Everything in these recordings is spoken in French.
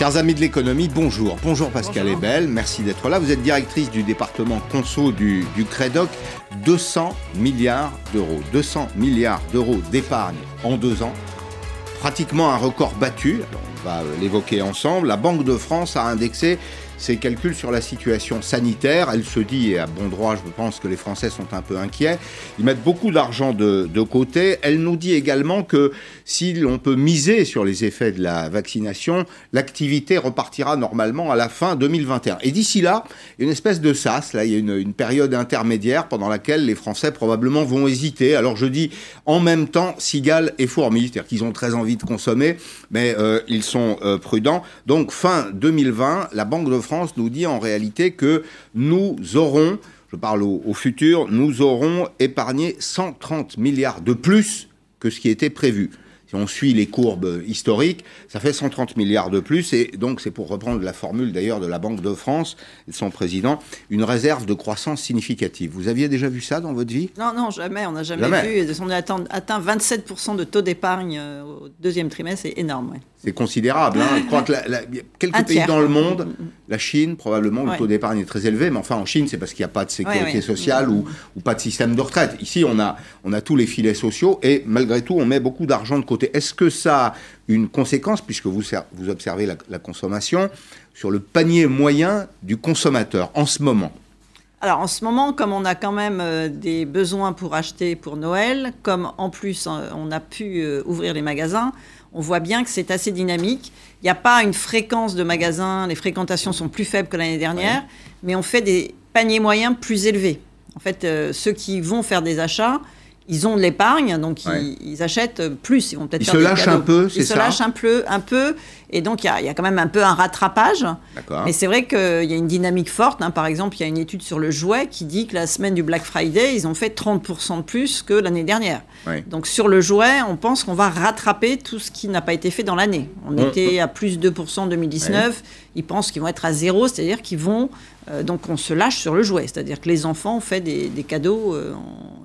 Chers amis de l'économie, bonjour. Bonjour Pascal Ebel, merci d'être là. Vous êtes directrice du département conso du, du CREDOC. 200 milliards d'euros. 200 milliards d'euros d'épargne en deux ans. Pratiquement un record battu. on va l'évoquer ensemble. La Banque de France a indexé ses calculs sur la situation sanitaire. Elle se dit, et à bon droit, je pense que les Français sont un peu inquiets, ils mettent beaucoup d'argent de, côté. Elle nous dit également que si l'on peut miser sur les effets de la vaccination, l'activité repartira normalement à la fin 2021. Et d'ici là, une espèce de sas, là, il y a une, une période intermédiaire pendant laquelle les Français probablement vont hésiter. Alors je dis en même temps cigales et fourmis, c'est-à-dire qu'ils ont très envie de consommer, mais euh, ils sont euh, prudents. Donc fin 2020, la Banque de France France nous dit en réalité que nous aurons, je parle au, futur, nous aurons épargné 130 milliards de plus que ce qui était prévu si on suit les courbes historiques, ça fait 130 milliards de plus. Et donc, c'est pour reprendre la formule d'ailleurs de la Banque de France et de son président, une réserve de croissance significative. Vous aviez déjà vu ça dans votre vie? Non, non, jamais. On n'a jamais, vu. On a atteint, 27% de taux d'épargne euh, au deuxième trimestre. C'est énorme. C'est considérable. Hein. Je crois que quelques pays dans le monde, la Chine, probablement, le taux d'épargne est très élevé. Mais enfin, en Chine, c'est parce qu'il n'y a pas de sécurité sociale ou, ou, pas de système de retraite. Ici, on a, on a tous les filets sociaux et malgré tout, on met beaucoup d'argent de côté. Est-ce que ça a une conséquence, puisque vous, vous observez la, la consommation, sur le panier moyen du consommateur en ce moment? Alors en ce moment, comme on a quand même euh, des besoins pour acheter pour Noël, comme en plus on a pu euh, ouvrir les magasins, on voit bien que c'est assez dynamique. Il n'y a pas une fréquence de magasins, les fréquentations sont plus faibles que l'année dernière, mais on fait des paniers moyens plus élevés. En fait, euh, ceux qui vont faire des achats, ils ont de l'épargne, donc ils, achètent plus. Ils vont peut-être se lâchent un peu, c'est ça Ils se lâchent un peu, un peu, et donc il y, a quand même un peu un rattrapage. Mais c'est vrai qu'il y a une dynamique forte. Hein. Par exemple, il y a une étude sur le jouet qui dit que la semaine du Black Friday, ils ont fait 30% de plus que l'année dernière. Donc sur le jouet, on pense qu'on va rattraper tout ce qui n'a pas été fait dans l'année. On était à plus 2% en 2019. Ils pensent qu'ils vont être à zéro, c'est-à-dire qu'ils vont euh, donc on se lâche sur le jouet, c'est-à-dire que les enfants ont fait des, cadeaux euh,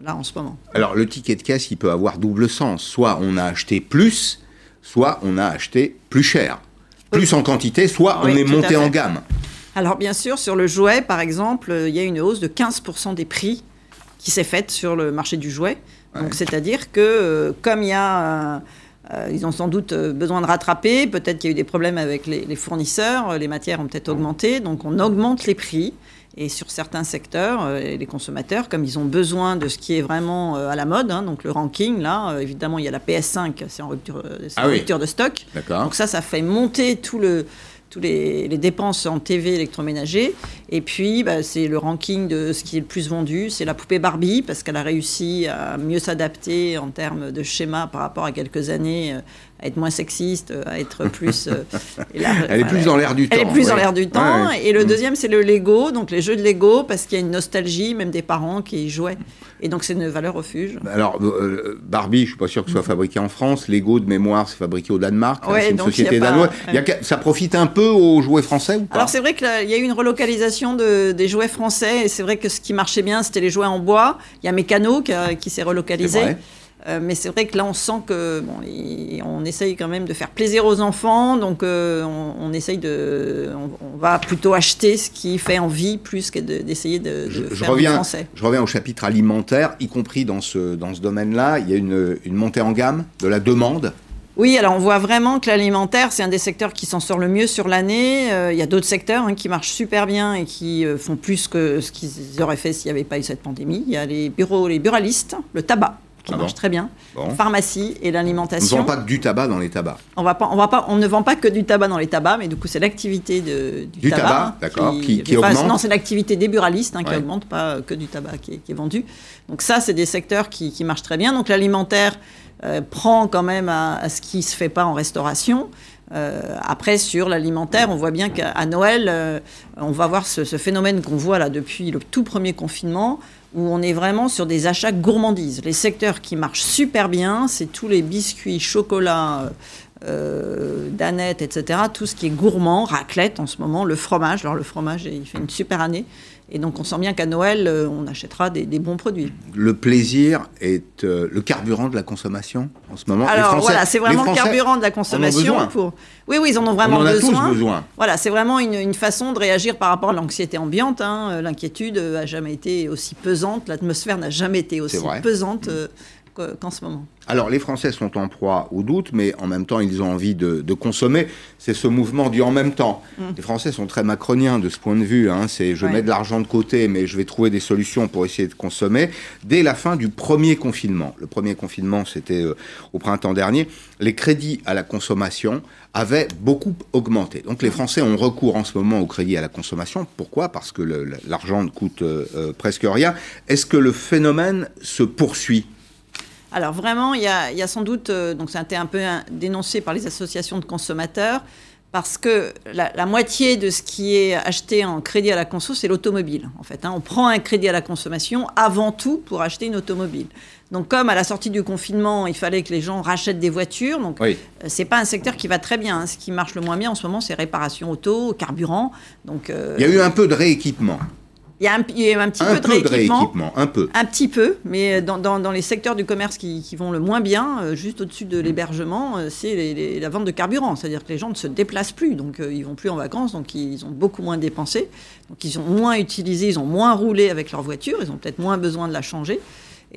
là en ce moment. Alors le ticket de caisse, il peut avoir double sens. Soit on a acheté plus, soit on a acheté plus cher. Plus en quantité, soit on est monté en gamme. Alors bien sûr, sur le jouet, par exemple, euh, il y a une hausse de 15% des prix qui s'est faite sur le marché du jouet. Donc c'est-à-dire que comme il y a... Euh, ils ont sans doute euh, besoin de rattraper. Peut-être qu'il y a eu des problèmes avec les, fournisseurs. Euh, les matières ont peut-être augmenté. Donc on augmente les prix. Et sur certains secteurs, les consommateurs, comme ils ont besoin de ce qui est vraiment à la mode, hein, donc le ranking, là, évidemment, il y a la PS5, c'est en rupture, ah rupture de stock. Donc ça, ça fait monter tout le, tous les, dépenses en TV électroménager. Et puis, bah, c'est le ranking de ce qui est le plus vendu. C'est la poupée Barbie, parce qu'elle a réussi à mieux s'adapter en termes de schéma par rapport à quelques années euh, à être moins sexiste, à être plus. Euh, elle est plus dans l'air du temps. Elle est plus dans l'air du temps. Et le mm. deuxième, c'est le Lego, donc les jeux de Lego, parce qu'il y a une nostalgie, même des parents qui y jouaient. Et donc, c'est une valeur refuge. Alors, euh, Barbie, je ne suis pas sûr que ce soit fabriqué en France. Lego, de mémoire, c'est fabriqué au Danemark. c'est une société danoise. ça profite un peu aux jouets français ou pas? Alors, c'est vrai qu'il y a eu une relocalisation de, des jouets français. Et c'est vrai que ce qui marchait bien, c'était les jouets en bois. Il y a Mécano qui, qui s'est relocalisé. Euh, mais c'est vrai que là, on sent que bon, on essaye quand même de faire plaisir aux enfants, donc euh, on, essaye de, on, va plutôt acheter ce qui fait envie plus que d'essayer de, je, faire reviens, français. Je reviens au chapitre alimentaire, y compris dans ce dans ce domaine-là, il y a une, une montée en gamme de la demande. Oui, alors on voit vraiment que l'alimentaire, c'est un des secteurs qui s'en sort le mieux sur l'année. Euh, il y a d'autres secteurs hein, qui marchent super bien et qui font plus que ce qu'ils auraient fait s'il n'y avait pas eu cette pandémie. Il y a les bureaux, les buralistes, le tabac qui ah marche très bien. Pharmacie et l'alimentation. On ne vend pas que du tabac dans les tabacs. On, va pas, on, va pas, on ne vend pas que du tabac dans les tabacs, mais du coup, c'est l'activité du, du, tabac. d'accord, qui, qui, augmente. Non, c'est l'activité des buralistes hein, qui augmente, pas que du tabac qui est, vendu. Donc ça, c'est des secteurs qui, marchent très bien. Donc l'alimentaire euh, prend quand même à, ce qui ne se fait pas en restauration. Euh, après, sur l'alimentaire, on voit bien qu'à Noël, euh, on va voir ce, phénomène qu'on voit là depuis le tout premier confinement, où on est vraiment sur des achats gourmandises. Les secteurs qui marchent super bien, c'est tous les biscuits, chocolats, euh, danettes, etc. Tout ce qui est gourmand, raclette en ce moment, le fromage. Alors le fromage, il fait une super année. Et donc on sent bien qu'à Noël, euh, on achètera des, bons produits. Le plaisir est euh, le carburant de la consommation en ce moment. Alors voilà, c'est vraiment le carburant de la consommation. Pour... Oui, oui, ils en ont vraiment on en a besoin. Tous besoin. Voilà, c'est vraiment une, façon de réagir par rapport à l'anxiété ambiante. Hein. L'inquiétude a jamais été aussi pesante, l'atmosphère n'a jamais été aussi pesante. Euh, qu'en ce moment. Alors les Français sont en proie au doute, mais en même temps ils ont envie de, consommer. C'est ce mouvement du en même temps. Mm. Les Français sont très macroniens de ce point de vue. Hein. C'est je mets de l'argent de côté, mais je vais trouver des solutions pour essayer de consommer. Dès la fin du premier confinement, le premier confinement c'était euh, au printemps dernier, les crédits à la consommation avaient beaucoup augmenté. Donc les Français ont recours en ce moment au crédit à la consommation. Pourquoi? Parce que l'argent ne coûte euh, euh, presque rien. Est-ce que le phénomène se poursuit? Alors vraiment, il y a, sans doute, euh, donc ça a été un peu dénoncé par les associations de consommateurs, parce que la, moitié de ce qui est acheté en crédit à la conso, c'est l'automobile. En fait, hein. on prend un crédit à la consommation avant tout pour acheter une automobile. Donc, comme à la sortie du confinement, il fallait que les gens rachètent des voitures, donc oui. Euh, c'est pas un secteur qui va très bien. Hein. Ce qui marche le moins bien en ce moment, c'est réparation auto, carburant. Donc, euh, il y a eu un peu de rééquipement. Il y a un, un petit peu, de, rééquipement, Un peu. Un petit peu, mais dans, dans, les secteurs du commerce qui, qui, vont le moins bien, euh, juste au-dessus de l'hébergement, euh, c'est la vente de carburant. C'est-à-dire que les gens ne se déplacent plus, donc euh, ils vont plus en vacances, donc ils ont beaucoup moins dépensé. Donc ils ont moins utilisé, ils ont moins roulé avec leur voiture, ils ont peut-être moins besoin de la changer.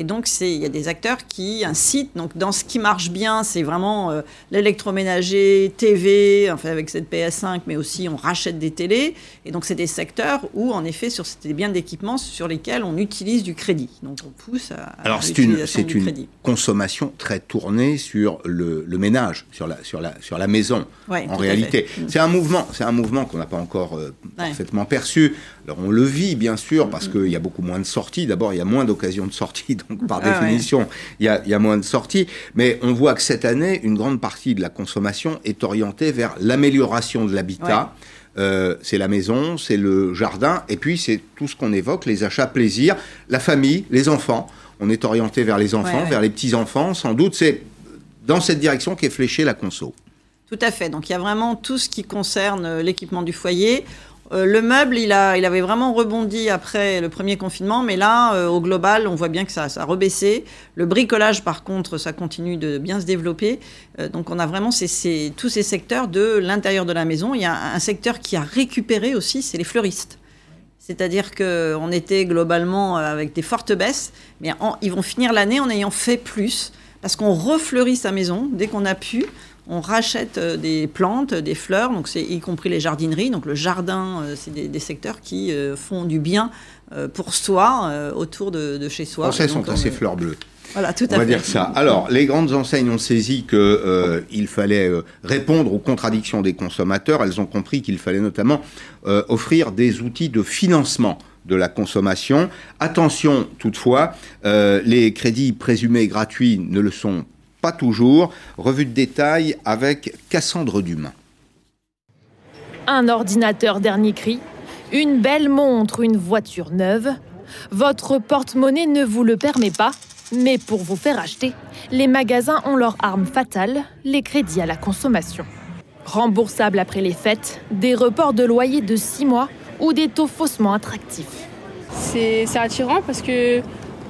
Et donc, il y a des acteurs qui incitent. Donc, dans ce qui marche bien, c'est vraiment euh, l'électroménager, TV, enfin, avec cette PS5, mais aussi on rachète des télés. Et donc, c'est des secteurs où, en effet, sur des biens d'équipement sur lesquels on utilise du crédit. Donc, on pousse à. Alors, c'est une, c'est une consommation très tournée sur le, ménage, sur la, sur la, sur la maison, en réalité. Mm. C'est un mouvement, c'est un mouvement qu'on n'a pas encore euh, parfaitement perçu. Alors, on le vit, bien sûr, parce mm. qu'il y a beaucoup moins de sorties. D'abord, il y a moins d'occasions de sortie donc par ah définition, il y, a, moins de sorties. Mais on voit que cette année, une grande partie de la consommation est orientée vers l'amélioration de l'habitat. Euh, c'est la maison, c'est le jardin, et puis c'est tout ce qu'on évoque, les achats plaisir, la famille, les enfants. On est orienté vers les enfants, vers les petits-enfants. Sans doute, c'est dans cette direction qu'est fléchée la conso. Tout à fait. Donc il y a vraiment tout ce qui concerne l'équipement du foyer. Euh, le meuble, il, a, il avait vraiment rebondi après le premier confinement, mais là, euh, au global, on voit bien que ça, a rebaissé. Le bricolage, par contre, ça continue de bien se développer. Euh, donc, on a vraiment tous ces secteurs de l'intérieur de la maison. Il y a un secteur qui a récupéré aussi, c'est les fleuristes. C'est-à-dire qu'on était globalement avec des fortes baisses, mais ils vont finir l'année en ayant fait plus, parce qu'on refleurit sa maison dès qu'on a pu on rachète euh, des plantes, des fleurs, donc c'est y compris les jardineries. Donc le jardin, euh, c'est des, secteurs qui euh, font du bien pour soi, autour de, chez soi. Français sont assez fleurs bleues. Voilà, tout à on va dire ça. Alors, les grandes enseignes ont saisi qu'il fallait répondre aux contradictions des consommateurs. Elles ont compris qu'il fallait notamment offrir des outils de financement de la consommation. Attention toutefois, les crédits présumés gratuits ne le sont pas toujours. Revue de détail avec Cassandre Dumas. Un ordinateur dernier cri, une belle montre, une voiture neuve. Votre porte-monnaie ne vous le permet pas, mais pour vous faire acheter, les magasins ont leur arme fatale, les crédits à la consommation. Remboursables après les fêtes, des reports de loyer de 6 mois ou des taux faussement attractifs. C'est attirant parce que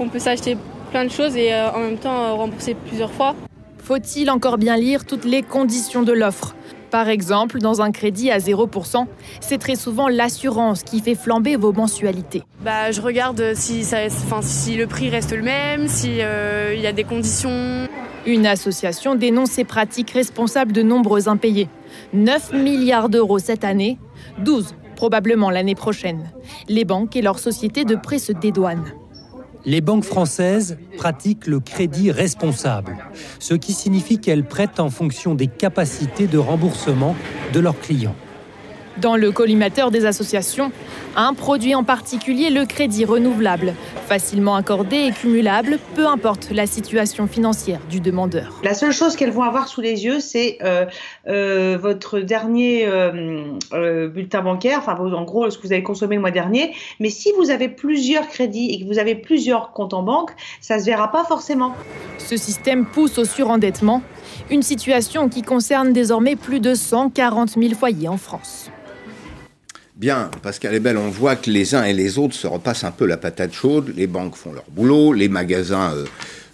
on peut s'acheter plein de choses et euh, en même temps euh, rembourser plusieurs fois. Faut-il encore bien lire toutes les conditions de l'offre? Par exemple, dans un crédit à 0%, c'est très souvent l'assurance qui fait flamber vos mensualités. Bah, je regarde si, ça, si le prix reste le même, s'il euh, y a des conditions. Une association dénonce ces pratiques responsables de nombreux impayés. 9 milliards d'euros cette année, 12 probablement l'année prochaine. Les banques et leurs sociétés de prêt se dédouanent les banques françaises pratiquent le crédit responsable, ce qui signifie qu'elles prêtent en fonction des capacités de remboursement de leurs clients. Dans le collimateur des associations, un produit en particulier, le crédit renouvelable, facilement accordé et cumulable, peu importe la situation financière du demandeur. La seule chose qu'elles vont avoir sous les yeux, c'est euh, euh, votre dernier euh, bulletin bancaire, enfin en gros ce que vous avez consommé le mois dernier. Mais si vous avez plusieurs crédits et que vous avez plusieurs comptes en banque, ça ne se verra pas forcément. Ce système pousse au surendettement, une situation qui concerne désormais plus de 140 000 foyers en France. Bien, Pascal est belle, on voit que les uns et les autres se repassent un peu la patate chaude. Les banques font leur boulot, les magasins euh,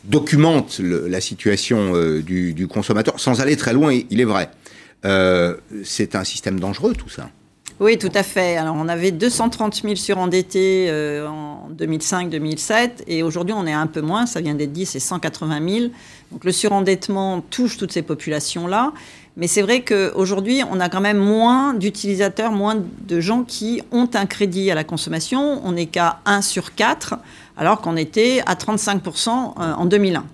documentent la situation euh, du, consommateur, sans aller très loin, il est vrai. Euh, c'est un système dangereux, tout ça. Oui, tout à fait. Alors, on avait 230 000 surendettés en 2005-2007, et aujourd'hui, on est un peu moins, ça vient d'être dit, c'est 180 000. Donc, le surendettement touche toutes ces populations-là. Mais c'est vrai qu'aujourd'hui, on a quand même moins d'utilisateurs, moins de gens qui ont un crédit à la consommation. On n'est qu'à 1 sur 4, alors qu'on était à 35% euh, en 2001.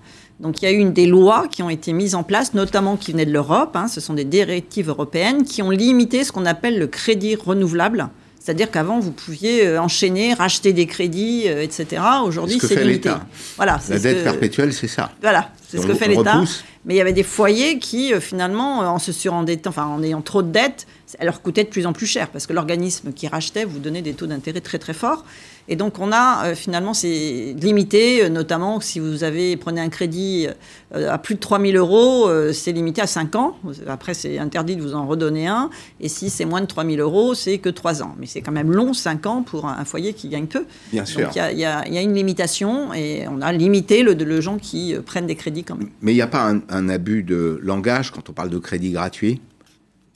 Donc il y a eu une des lois qui ont été mises en place, notamment qui venaient de l'Europe. Hein. ce sont des directives européennes qui ont limité ce qu'on appelle le crédit renouvelable. C'est-à-dire qu'avant, vous pouviez euh, enchaîner, racheter des crédits, euh, etc. Aujourd'hui, c'est limité. Voilà, la dette perpétuelle, c'est ça. Voilà, c'est ce que fait l'État. Mais il y avait des foyers qui, euh, finalement, en se surendettant, enfin, en ayant trop de dettes, elle leur coûtait de plus en plus cher parce que l'organisme qui rachetait vous donnait des taux d'intérêt très très forts. Et donc on a euh, finalement c'est limité, euh, notamment si vous avez prenez un crédit euh, à plus de 3000 euros, c'est limité à 5 ans. Après c'est interdit de vous en redonner un. Et si c'est moins de 3000 euros, c'est que 3 ans. Mais c'est quand même long 5 ans pour un, foyer qui gagne peu. Bien sûr. Donc il y, a une limitation et on a limité le, le gens qui prennent des crédits quand même. Mais il n'y a pas un, un abus de langage quand on parle de crédit gratuit?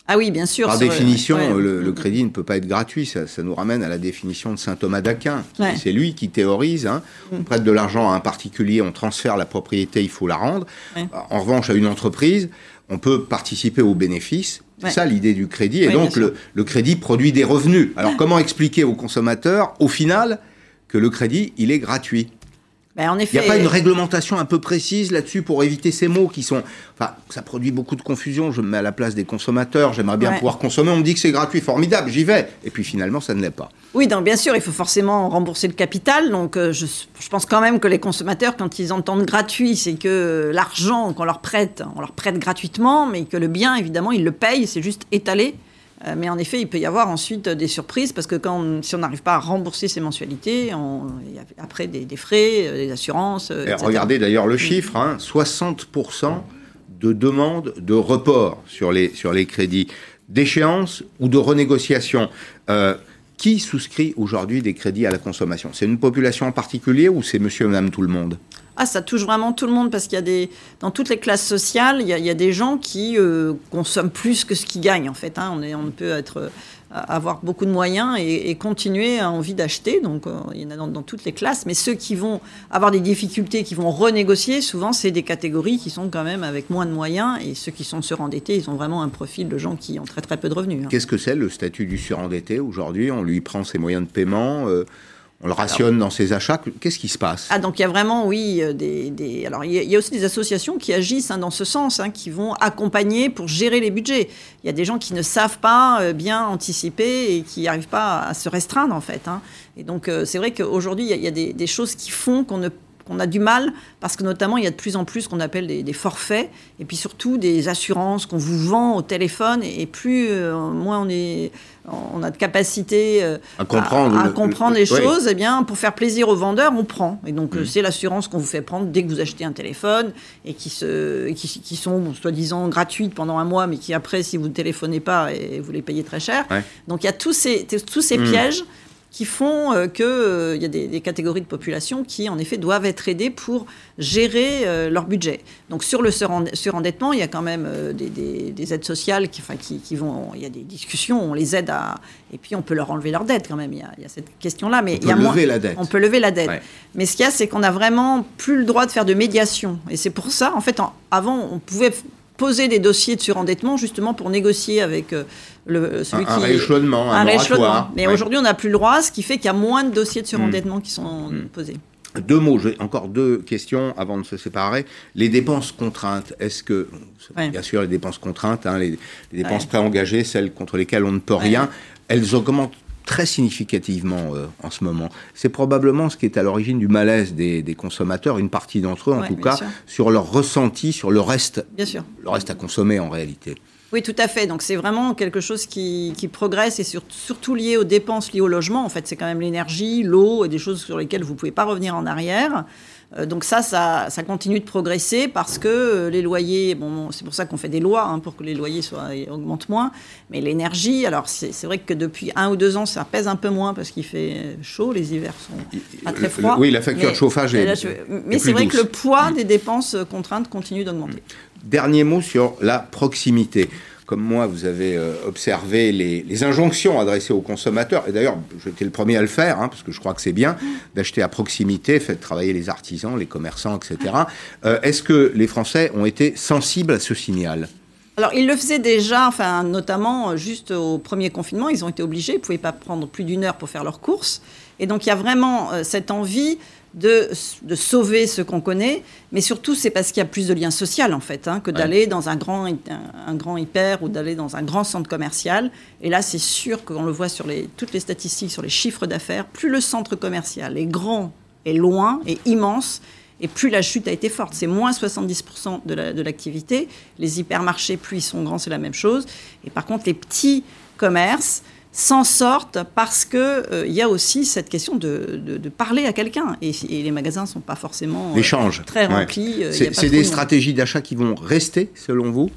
Ah oui, bien sûr. Par définition, le, crédit ne peut pas être gratuit. Ça, nous ramène à la définition de saint Thomas d'Aquin. C'est lui qui théorise. Hein. On mm. prête de l'argent à un particulier, on transfère la propriété, il faut la rendre. En revanche, à une entreprise, on peut participer aux bénéfices. C'est ça l'idée du crédit. Et donc, le, le, crédit produit des revenus. Alors, comment expliquer aux consommateurs, au final, que le crédit, il est gratuit? Ben, il n'y a pas une réglementation un peu précise là-dessus pour éviter ces mots qui sont. Enfin, ça produit beaucoup de confusion. Je me mets à la place des consommateurs. J'aimerais bien pouvoir consommer. On me dit que c'est gratuit, formidable, j'y vais. Et puis finalement, ça ne l'est pas. Oui, donc bien sûr, il faut forcément rembourser le capital. Donc euh, je, je, pense quand même que les consommateurs, quand ils entendent gratuit, c'est que l'argent qu'on leur prête, on leur prête gratuitement, mais que le bien, évidemment, ils le payent. C'est juste étalé euh, mais en effet, il peut y avoir ensuite des surprises parce que quand, si on n'arrive pas à rembourser ses mensualités, on, il y a après des, frais, euh, des assurances. Euh, regardez d'ailleurs le chiffre hein, 60% de demandes de report sur les, sur les crédits, d'échéance ou de renégociation. qui souscrit aujourd'hui des crédits à la consommation? C'est une population en particulier ou c'est monsieur et madame tout le monde? Ah, ça touche vraiment tout le monde parce qu'il y a des, dans toutes les classes sociales, il y a, des gens qui euh, consomment plus que ce qu'ils gagnent en fait. Hein. On, est, on peut être, euh, avoir beaucoup de moyens et, continuer à envie d'acheter. Donc, euh, il y en a dans, toutes les classes. Mais ceux qui vont avoir des difficultés, qui vont renégocier, souvent, c'est des catégories qui sont quand même avec moins de moyens. Et ceux qui sont surendettés, ils ont vraiment un profil de gens qui ont très très peu de revenus. Hein. Qu'est-ce que c'est le statut du surendetté aujourd'hui? On lui prend ses moyens de paiement on le rationne dans ses achats. Qu'est-ce qui se passe? Ah, donc il y a vraiment, oui, euh, des. Alors, il y, a aussi des associations qui agissent hein, dans ce sens, hein, qui vont accompagner pour gérer les budgets. Il y a des gens qui ne savent pas euh, bien anticiper et qui n'arrivent pas à se restreindre, en fait. Hein. Et donc, euh, c'est vrai qu'aujourd'hui, il y a, des, choses qui font qu'on ne qu'on a du mal, parce que notamment, il y a de plus en plus ce qu'on appelle des, forfaits, et puis surtout des assurances qu'on vous vend au téléphone, et plus, euh, moins on, est, on a de capacité euh, à comprendre, à, comprendre les choses, eh bien, pour faire plaisir aux vendeurs, on prend. Et donc, mm. c'est l'assurance qu'on vous fait prendre dès que vous achetez un téléphone, et qui, se, qui, sont soi-disant gratuites pendant un mois, mais qui après, si vous ne téléphonez pas, et vous les payez très cher. Donc, il y a tous ces, tous ces mm. pièges qui font euh, qu'il euh, y a des, catégories de population qui, en effet, doivent être aidées pour gérer euh, leur budget. Donc, sur le surendettement, il y a quand même des, aides sociales qui, enfin, qui, vont. Il y a des discussions, on les aide à. Et puis, on peut leur enlever leur dette quand même. Il y a, cette question-là. Mais on peut lever la dette. On peut lever la dette. Mais ce qu'il y a, c'est qu'on n'a vraiment plus le droit de faire de médiation. Et c'est pour ça, en fait, avant, on pouvait poser des dossiers de surendettement justement pour négocier avec le, celui un, qui. Rééchelonnement, un, un Mais aujourd'hui, on n'a plus le droit, ce qui fait qu'il y a moins de dossiers de surendettement qui sont hmm. posés. Deux mots, encore deux questions avant de se séparer. Les dépenses contraintes, est-ce que, bien sûr, les dépenses contraintes, hein, les, dépenses préengagées, celles contre lesquelles on ne peut rien, elles augmentent très significativement euh, en ce moment. C'est probablement ce qui est à l'origine du malaise des, consommateurs, une partie d'entre eux en tout cas, sur leur ressenti, sur le reste, bien sûr. le reste à consommer en réalité. Oui, tout à fait. Donc c'est vraiment quelque chose qui, progresse et surtout lié aux dépenses liées au logement. En fait, c'est quand même l'énergie, l'eau et des choses sur lesquelles vous ne pouvez pas revenir en arrière. Euh, donc ça, ça, continue de progresser parce que euh, les loyers, bon, c'est pour ça qu'on fait des lois hein, pour que les loyers soient, augmentent moins. Mais l'énergie, alors c'est vrai que depuis un ou deux ans, ça pèse un peu moins parce qu'il fait chaud, les hivers sont pas très froids. Oui, la facture de chauffage est. mais c'est vrai que le poids des dépenses contraintes continue d'augmenter. Dernier mot sur la proximité comme moi, vous avez euh, observé les, injonctions adressées aux consommateurs. Et d'ailleurs, j'étais le premier à le faire, hein, parce que je crois que c'est bien d'acheter à proximité, faites travailler les artisans, les commerçants, etc. Euh, est-ce que les Français ont été sensibles à ce signal? Alors, ils le faisaient déjà, enfin, notamment euh, juste au premier confinement, ils ont été obligés, ils ne pouvaient pas prendre plus d'une heure pour faire leurs courses. Et donc, il y a vraiment cette envie de, sauver ce qu'on connaît, mais surtout c'est parce qu'il y a plus de liens sociaux en fait, hein, que d'aller dans un grand, un, grand hyper ou d'aller dans un grand centre commercial. Et là, c'est sûr qu'on le voit sur les, toutes les statistiques, sur les chiffres d'affaires, plus le centre commercial est grand, est loin, est immense, et plus la chute a été forte. C'est moins 70% de l'activité. les hypermarchés, plus ils sont grands, c'est la même chose. Et par contre, les petits commerces, s'en sortent parce qu'il euh, y a aussi cette question de, de, parler à quelqu'un. Et, les magasins ne sont pas forcément euh, très remplis. Euh, c'est des stratégies d'achat qui vont rester, selon vous?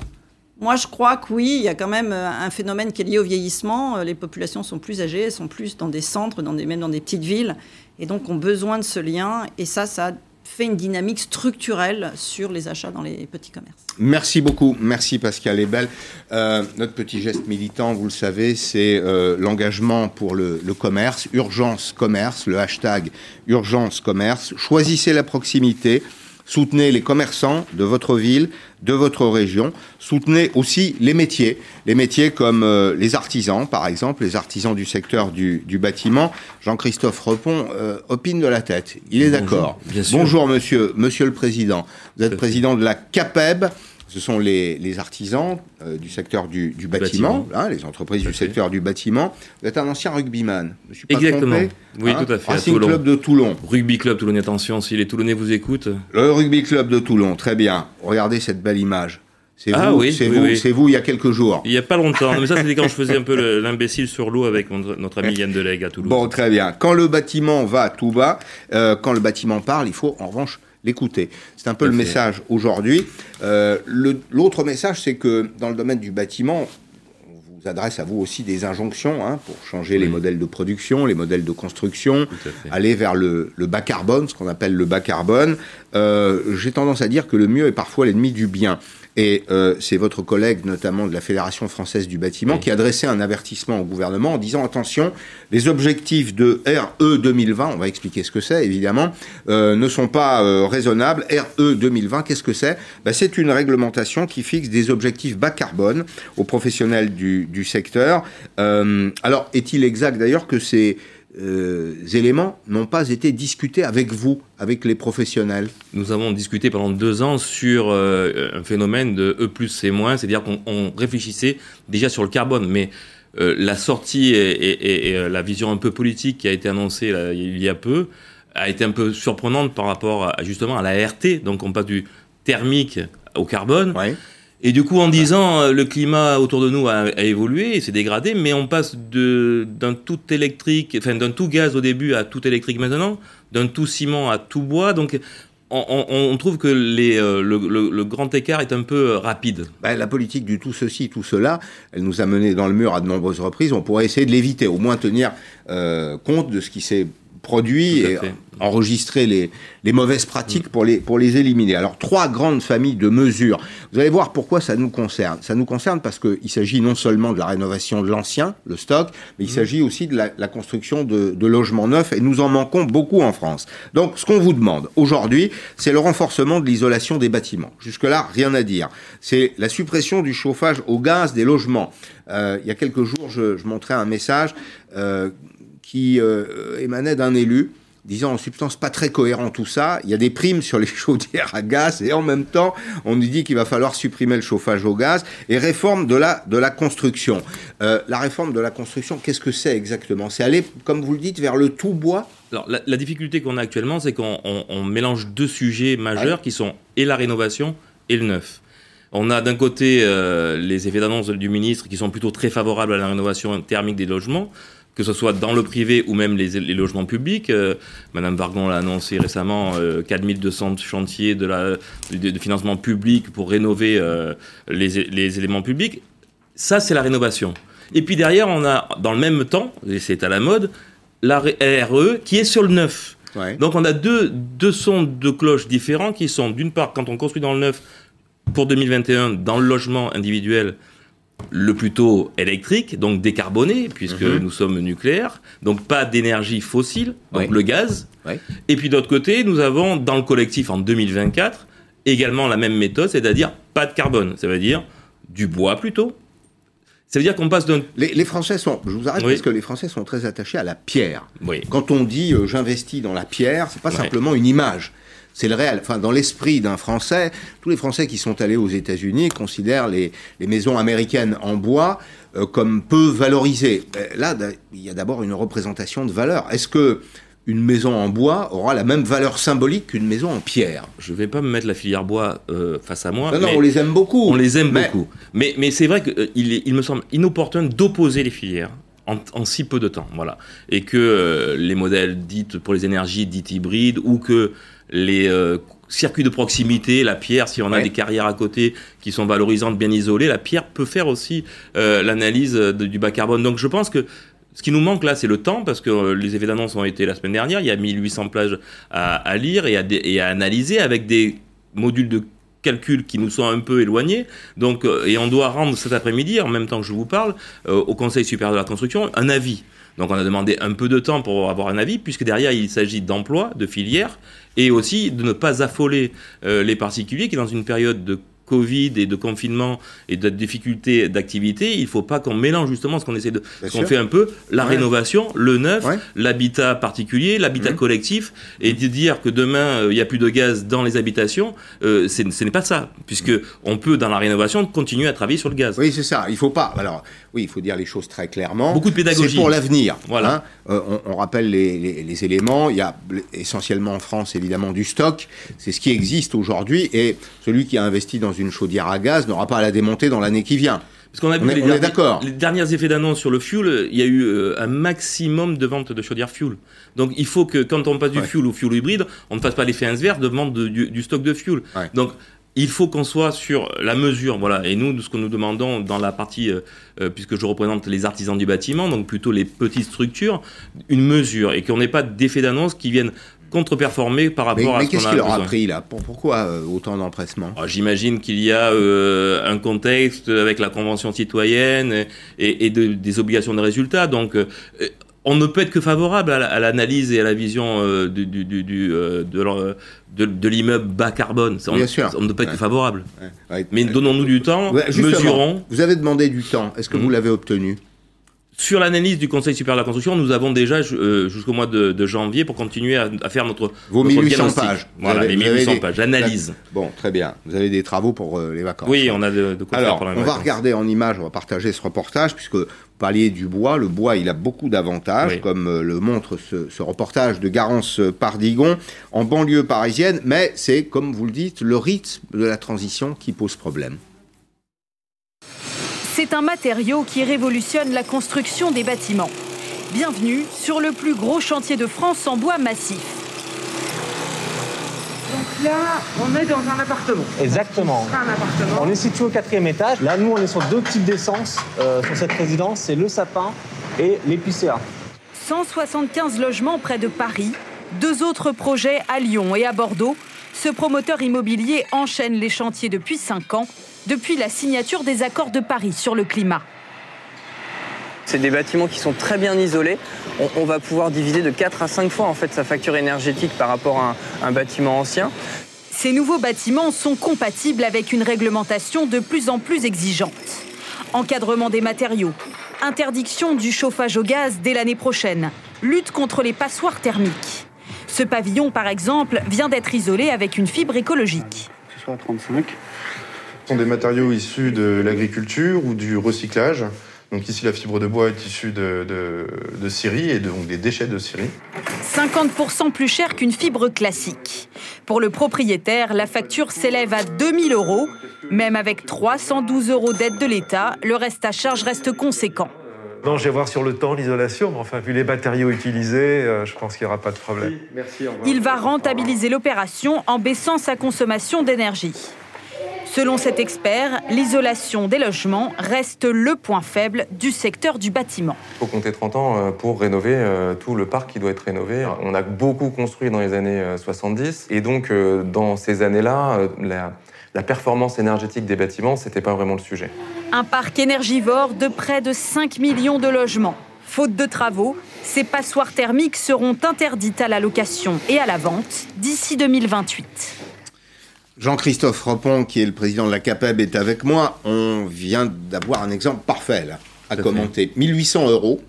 Moi, je crois que oui, il y a quand même un phénomène qui est lié au vieillissement. Les populations sont plus âgées, elles sont plus dans des centres, dans des, même dans des petites villes, et donc ont besoin de ce lien. Et ça, ça fait une dynamique structurelle sur les achats dans les petits commerces. Merci beaucoup, merci Pascal Ebel. Euh, notre petit geste militant, vous le savez, c'est euh, l'engagement pour le, le, commerce, urgence commerce, le hashtag urgence commerce. Choisissez la proximité, Soutenez les commerçants de votre ville, de votre région. Soutenez aussi les métiers, les métiers comme euh, les artisans, par exemple, les artisans du secteur du, bâtiment. Jean-Christophe Repon euh, opine de la tête. Il est d'accord. Bonjour, monsieur, monsieur le président. Vous êtes président de la CAPEB ce sont les, artisans euh, du secteur du, bâtiment, hein, les entreprises du secteur du bâtiment. Vous êtes un ancien rugbyman, je suis pas Exactement. oui, hein tout à fait. Racing Club de Toulon. Rugby Club Toulon, attention, si les Toulonnais vous écoutent. Le Rugby Club de Toulon, très bien. Regardez cette belle image. C'est ah, vous, oui, c'est vous, c'est vous il y a quelques jours. Il n'y a pas longtemps. Mais ça, c'était quand je faisais un peu l'imbécile sur l'eau avec notre ami Yann Delegue à Toulouse. Bon, très bien. Quand le bâtiment va tout bas, euh, quand le bâtiment parle, il faut en revanche l'écouter. C'est un peu le message aujourd'hui. Euh, l'autre message, c'est que dans le domaine du bâtiment, on vous adresse à vous aussi des injonctions hein, pour changer les modèles de production, les modèles de construction, aller vers le, bas carbone, ce qu'on appelle le bas carbone. Euh, j'ai tendance à dire que le mieux est parfois l'ennemi du bien. Et euh, c'est votre collègue, notamment de la Fédération française du bâtiment, qui a adressé un avertissement au gouvernement en disant attention, les objectifs de RE 2020, on va expliquer ce que c'est évidemment, euh, ne sont pas euh, raisonnables. RE 2020, qu'est-ce que c'est? Ben, C'est une réglementation qui fixe des objectifs bas carbone aux professionnels du, du secteur. alors, est-il exact d'ailleurs que c'est euh, éléments n'ont pas été discutés avec vous, avec les professionnels Nous avons discuté pendant deux ans sur euh, un phénomène de E plus C moins, c'est-à-dire qu'on réfléchissait déjà sur le carbone, mais euh, la sortie et, la vision un peu politique qui a été annoncée il y a peu a été un peu surprenante par rapport justement à la RT, donc on passe du thermique au carbone. Et du coup, en disant euh, le climat autour de nous a, évolué et s'est dégradé, mais on passe d'un tout électrique, enfin d'un tout gaz au début à tout électrique maintenant, d'un tout ciment à tout bois. Donc on, trouve que les, euh, le, grand écart est un peu euh, rapide. Ben, la politique du tout ceci, tout cela, elle nous a menés dans le mur à de nombreuses reprises. On pourrait essayer de l'éviter, au moins tenir compte de ce qui s'est produit et enregistrer les, les mauvaises pratiques pour, les, pour les éliminer. Alors, trois grandes familles de mesures. Vous allez voir pourquoi ça nous concerne. Ça nous concerne parce qu'il s'agit non seulement de la rénovation de l'ancien, le stock, mais il mmh. s'agit aussi de la, construction de, de, logements neufs et nous en manquons beaucoup en France. Donc, ce qu'on vous demande aujourd'hui, c'est le renforcement de l'isolation des bâtiments. Jusque-là, rien à dire. C'est la suppression du chauffage au gaz des logements. Euh, il y a quelques jours, je, je montrais un message euh, qui euh, émanait d'un élu disant en substance pas très cohérent tout ça. Il y a des primes sur les chaudières à gaz et en même temps, on nous dit qu'il va falloir supprimer le chauffage au gaz et réforme de la, de la construction. Euh, la réforme de la construction, qu'est-ce que c'est exactement? C'est aller, comme vous le dites, vers le tout bois alors, la, difficulté qu'on a actuellement, c'est qu'on mélange deux sujets majeurs qui sont et la rénovation et le neuf. On a d'un côté euh, les effets d'annonce du ministre qui sont plutôt très favorables à la rénovation thermique des logements, que ce soit dans le privé ou même les, logements publics. Euh, Madame Vargon l'a annoncé récemment, 4200 chantiers de, la, de, financement public pour rénover les, les éléments publics. Ça, c'est la rénovation. Et puis derrière, on a, dans le même temps, et c'est à la mode, la RE qui est sur le neuf. Donc on a deux, deux sons de cloches différents qui sont, d'une part, quand on construit dans le neuf, pour 2021, dans le logement individuel, le plutôt électrique, donc décarboné, puisque mhm. nous sommes nucléaires, donc pas d'énergie fossile, donc le gaz. Et puis d'autre côté, nous avons dans le collectif en 2024 également la même méthode, c'est-à-dire pas de carbone, ça veut dire du bois plutôt, ça veut dire qu'on passe d'un... Les, Français sont... Je vous arrête parce que les Français sont très attachés à la pierre. Quand on dit euh, j'investis dans la pierre, c'est pas simplement une image. C'est le réel. Enfin, dans l'esprit d'un Français, tous les Français qui sont allés aux États-Unis considèrent les, les maisons américaines en bois euh, comme peu valorisées. Euh, là, il y a d'abord une représentation de valeur. Est-ce que une maison en bois aura la même valeur symbolique qu'une maison en pierre? Je ne vais pas me mettre la filière bois euh, face à moi. Non, non, on les aime beaucoup. On les aime beaucoup. Mais, mais c'est vrai qu'il euh, il me semble inopportun d'opposer les filières. En, si peu de temps, voilà, et que euh, les modèles dites pour les énergies dites hybrides ou que les circuits de proximité, la pierre, si on a des carrières à côté qui sont valorisantes, bien isolées, la pierre peut faire aussi l'analyse du bas carbone. Donc je pense que ce qui nous manque là, c'est le temps, parce que euh, les effets d'annonce ont été la semaine dernière. Il y a 1800 plages à, lire et à, et à, analyser avec des modules de calcul qui nous sont un peu éloignés. Donc, euh, et on doit rendre cet après-midi, en même temps que je vous parle, euh, au Conseil supérieur de la construction, un avis. Donc, on a demandé un peu de temps pour avoir un avis, puisque derrière, il s'agit d'emploi, de filières, et aussi de ne pas affoler les particuliers qui, dans une période de Covid et de confinement et de difficultés d'activité, il ne faut pas qu'on mélange justement ce qu'on essaie de, qu'on fait un peu, la rénovation, le neuf, l'habitat particulier, l'habitat mmh. collectif, et de dire que demain euh, il n'y a plus de gaz dans les habitations, euh, ce n'est pas ça, puisque on peut dans la rénovation continuer à travailler sur le gaz. Oui, c'est ça. Il faut pas. Alors, oui, il faut dire les choses très clairement. Beaucoup de pédagogie. C'est pour l'avenir. Voilà. Hein. Euh, on, rappelle les, les, éléments. Il y a essentiellement en France évidemment du stock. C'est ce qui existe aujourd'hui, et celui qui a investi dans une chaudière à gaz n'aura pas à la démonter dans l'année qui vient. Parce qu'on a vu les, derniers, les derniers effets d'annonce sur le fuel, il y a eu euh, un maximum de ventes de chaudières fuel. Donc il faut que quand on passe du fuel au fuel hybride, on ne fasse pas l'effet inverse de vente du, stock de fuel. Donc il faut qu'on soit sur la mesure, voilà. Et nous, ce que nous demandons dans la partie, euh, euh, puisque je représente les artisans du bâtiment, donc plutôt les petites structures, une mesure et qu'on n'ait pas d'effets d'annonce qui viennent contre-performer par rapport à ce qu'est-ce qu'il leur a pris là? Pourquoi euh, autant d'empressement? Ah, J'imagine qu'il y a euh, un contexte avec la Convention citoyenne et, des obligations de résultat. Donc, euh, on ne peut être que favorable à l'analyse et à la vision du, de, l'immeuble bas carbone. On, Bien sûr. on ne peut être que favorable. Mais donnons-nous du temps, mesurons. Vous avez demandé du temps. Est-ce que vous mmh. l'avez obtenu? Sur l'analyse du Conseil supérieur de la construction, nous avons déjà euh, jusqu'au mois de, janvier pour continuer à, faire notre vos 1800 pages. Voilà, les 1800 pages, l'analyse. Bon, très bien. Vous avez des travaux pour euh, les vacances. Oui, on a de, quoi Alors, faire pour les on va regarder en image, on va partager ce reportage puisque vous parliez du bois. Le bois, il a beaucoup d'avantages, comme euh, le montre ce, ce, reportage de Garance Pardigon en banlieue parisienne. Mais c'est, comme vous le dites, le rythme de la transition qui pose problème. C'est un matériau qui révolutionne la construction des bâtiments. Bienvenue sur le plus gros chantier de France en bois massif. Donc là, on est dans un appartement. Exactement. Un appartement. On est situé au quatrième étage. Là, nous, on est sur deux types d'essence euh, sur cette résidence. C'est le sapin et l'épicéa. 175 logements près de Paris. Deux autres projets à Lyon et à Bordeaux. Ce promoteur immobilier enchaîne les chantiers depuis 5 ans depuis la signature des accords de Paris sur le climat. C'est des bâtiments qui sont très bien isolés. On, va pouvoir diviser de 4 à 5 fois en fait sa facture énergétique par rapport à un, bâtiment ancien. Ces nouveaux bâtiments sont compatibles avec une réglementation de plus en plus exigeante. Encadrement des matériaux, interdiction du chauffage au gaz dès l'année prochaine, lutte contre les passoires thermiques. Ce pavillon, par exemple, vient d'être isolé avec une fibre écologique. 35. Ce sont des matériaux issus de l'agriculture ou du recyclage. Donc ici, la fibre de bois est issue de, de, de scierie et donc des déchets de scierie. 50% plus cher qu'une fibre classique. Pour le propriétaire, la facture s'élève à 2000 euros. Même avec 312 euros d'aide de l'État, le reste à charge reste conséquent. Non, je vais voir sur le temps l'isolation, mais enfin, vu les matériaux utilisés, euh, je pense qu'il n'y aura pas de problème. Il va rentabiliser l'opération en baissant sa consommation d'énergie. Selon cet expert, l'isolation des logements reste le point faible du secteur du bâtiment. Il faut compter 30 ans euh, pour rénover euh, tout le parc qui doit être rénové. On a beaucoup construit dans les années 70 et donc dans ces années-là, la, la performance énergétique des bâtiments, ce n'était pas vraiment le sujet. Un parc énergivore de près de 5 millions de logements. Faute de travaux, ces passoires thermiques seront interdites à la location et à la vente d'ici 2028. Jean-Christophe Repon, qui est le président de la CAPEB, est avec moi. On vient d'avoir un exemple parfait là, à commenter. 1800 euros.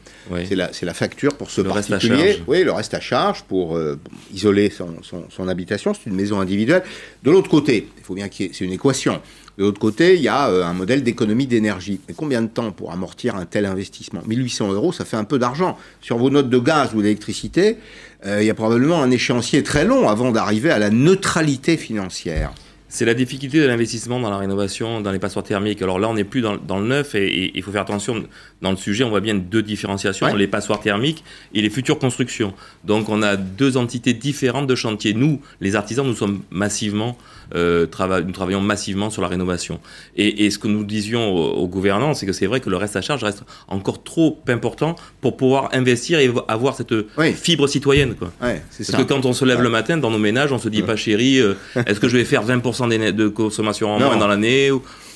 C'est la, la, facture pour ce le particulier. Reste à charge. Oui, le reste à charge pour euh, isoler son, son, son habitation. C'est une maison individuelle. De l'autre côté, il faut bien qu'il y ait, c'est une équation. De l'autre côté, il y a euh, un modèle d'économie d'énergie. Mais combien de temps pour amortir un tel investissement? 1800 euros, ça fait un peu d'argent. Sur vos notes de gaz ou d'électricité, euh, il y a probablement un échéancier très long avant d'arriver à la neutralité financière. C'est la difficulté de l'investissement dans la rénovation, dans les passoires thermiques. Alors là, on n'est plus dans, dans, le neuf et il faut faire attention. Dans le sujet, on voit bien deux différenciations, ouais. les passoires thermiques et les futures constructions. Donc on a deux entités différentes de chantier. Nous, les artisans, nous sommes massivement, euh, trava nous travaillons massivement sur la rénovation. Et, et ce que nous disions aux, aux gouvernants, c'est que c'est vrai que le reste à charge reste encore trop important pour pouvoir investir et avoir cette oui. fibre citoyenne. Quoi. Ouais, Parce ça. que quand on se lève le matin dans nos ménages, on se dit pas chérie, euh, est-ce que je vais faire 20% de consommation en Non. moins dans l'année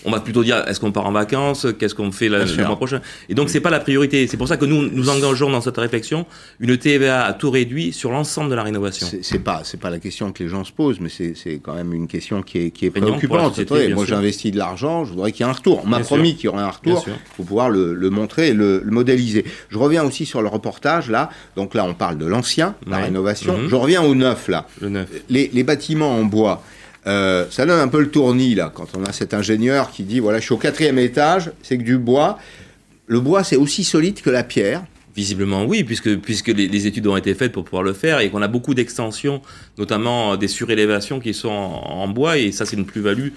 on va plutôt dire est-ce qu'on part en vacances, qu'est-ce qu'on fait la- le mois prochain? Et donc c'est pas la priorité. C'est pour ça que nous nous engageons dans cette réflexion une TVA à taux réduit sur l'ensemble de la rénovation. C'est- pas, c'est pas la question que les gens se posent, mais c'est c'est quand même une question qui est, qui est préoccupante. société, bien moi, j'investis de l'argent, je voudrais qu'il y ait un retour. On m'a promis qu'il y aurait un retour. Il faut pouvoir le, le montrer et le, le modéliser. Je reviens aussi sur le reportage là. Donc là, on parle de l'ancien, la rénovation. Mhm. Je reviens au neuf là. Le neuf. Les, les bâtiments en bois. Euh, ça donne un peu le tournis là quand on a cet ingénieur qui dit voilà je suis au quatrième étage c'est que du bois. Le bois c'est aussi solide que la pierre. Visiblement oui, puisque, puisque les, les études ont été faites pour pouvoir le faire et qu'on a beaucoup d'extensions, notamment euh, des surélévations qui sont en, en bois et ça c'est une plus-value